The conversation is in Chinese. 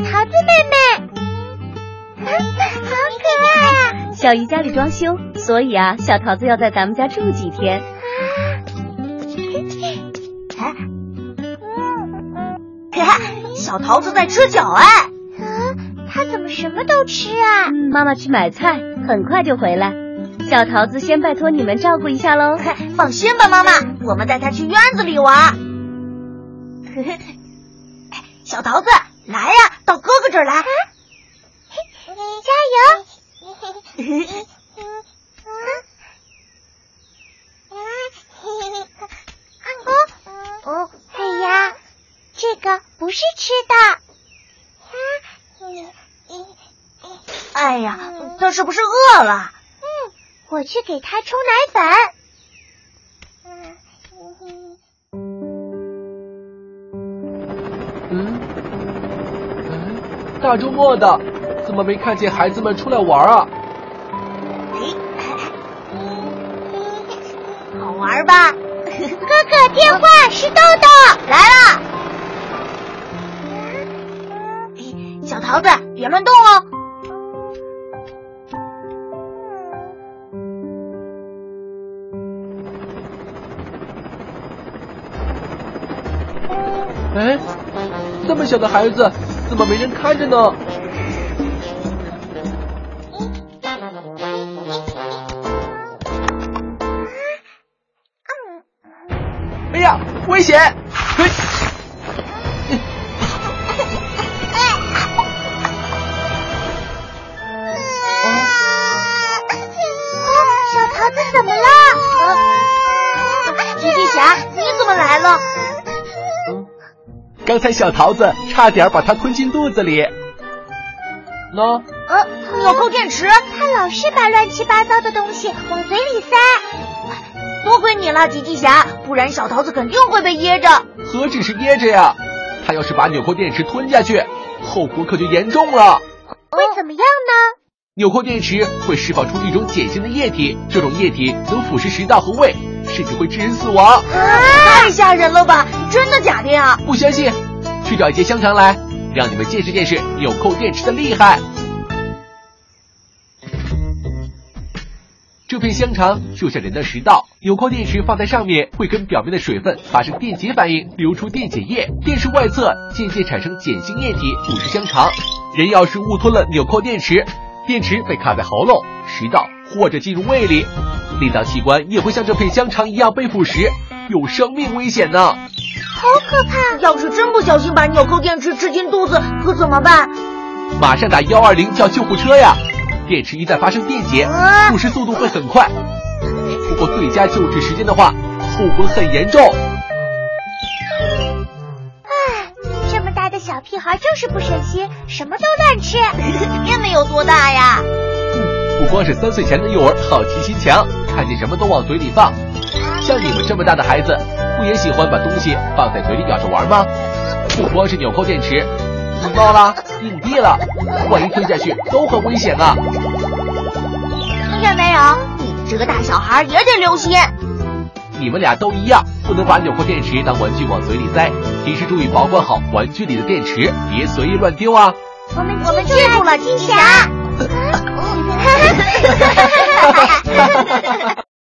桃子妹妹，好可爱啊！小姨家里装修，所以啊，小桃子要在咱们家住几天。啊！哈，小桃子在吃脚哎！啊，它怎么什么都吃啊？妈妈去买菜，很快就回来。小桃子，先拜托你们照顾一下喽。放心吧，妈妈，我们带它去院子里玩。嘿嘿，小桃子。来呀，到哥哥这儿来。加油！哦哦，哎呀，这个不是吃的。哎呀，他是不是饿了？嗯，我去给他冲奶粉。大周末的，怎么没看见孩子们出来玩啊？好玩吧？哥哥，电话是豆豆来了。小桃子，别乱动哦。哎，这么小的孩子，怎么没人看着呢？哎呀，危险！嘿，小桃子怎么了？吉吉侠，你怎么来了？刚才小桃子差点把它吞进肚子里。喏，呃，纽扣电池，他老是把乱七八糟的东西往嘴里塞。多亏你了，吉吉侠，不然小桃子肯定会被噎着。何止是噎着呀，他要是把纽扣电池吞下去，后果可就严重了。会怎么样呢？纽扣电池会释放出一种碱性的液体，这种液体能腐蚀食道和胃，甚至会致人死亡。太吓人了吧！真的假的呀？不相信，去找一些香肠来，让你们见识见识纽扣电池的厉害。这片香肠就像人的食道，纽扣电池放在上面会跟表面的水分发生电解反应，流出电解液，电池外侧渐渐产生碱性液体，腐蚀香肠。人要是误吞了纽扣电池，电池被卡在喉咙、食道或者进入胃里，内脏器官也会像这片香肠一样被腐蚀，有生命危险呢。好可怕！要是真不小心把纽扣电池吃进肚子，可怎么办？马上打幺二零叫救护车呀！电池一旦发生电解，腐蚀速度会很快。不过最佳救治时间的话，后果很严重。唉，这么大的小屁孩就是不省心，什么都乱吃。也没有多大呀。光是三岁前的幼儿好奇心强，看见什么都往嘴里放。像你们这么大的孩子，不也喜欢把东西放在嘴里咬着玩吗？不光是纽扣电池，泥包啦、硬币了，万一吞下去都很危险啊！听见没有？你这个大小孩也得留心。你们俩都一样，不能把纽扣电池当玩具往嘴里塞。平时注意保管好玩具里的电池，别随意乱丢啊！我们我们记住了，金霞。哈，哈哈哈哈哈，哈哈哈哈哈。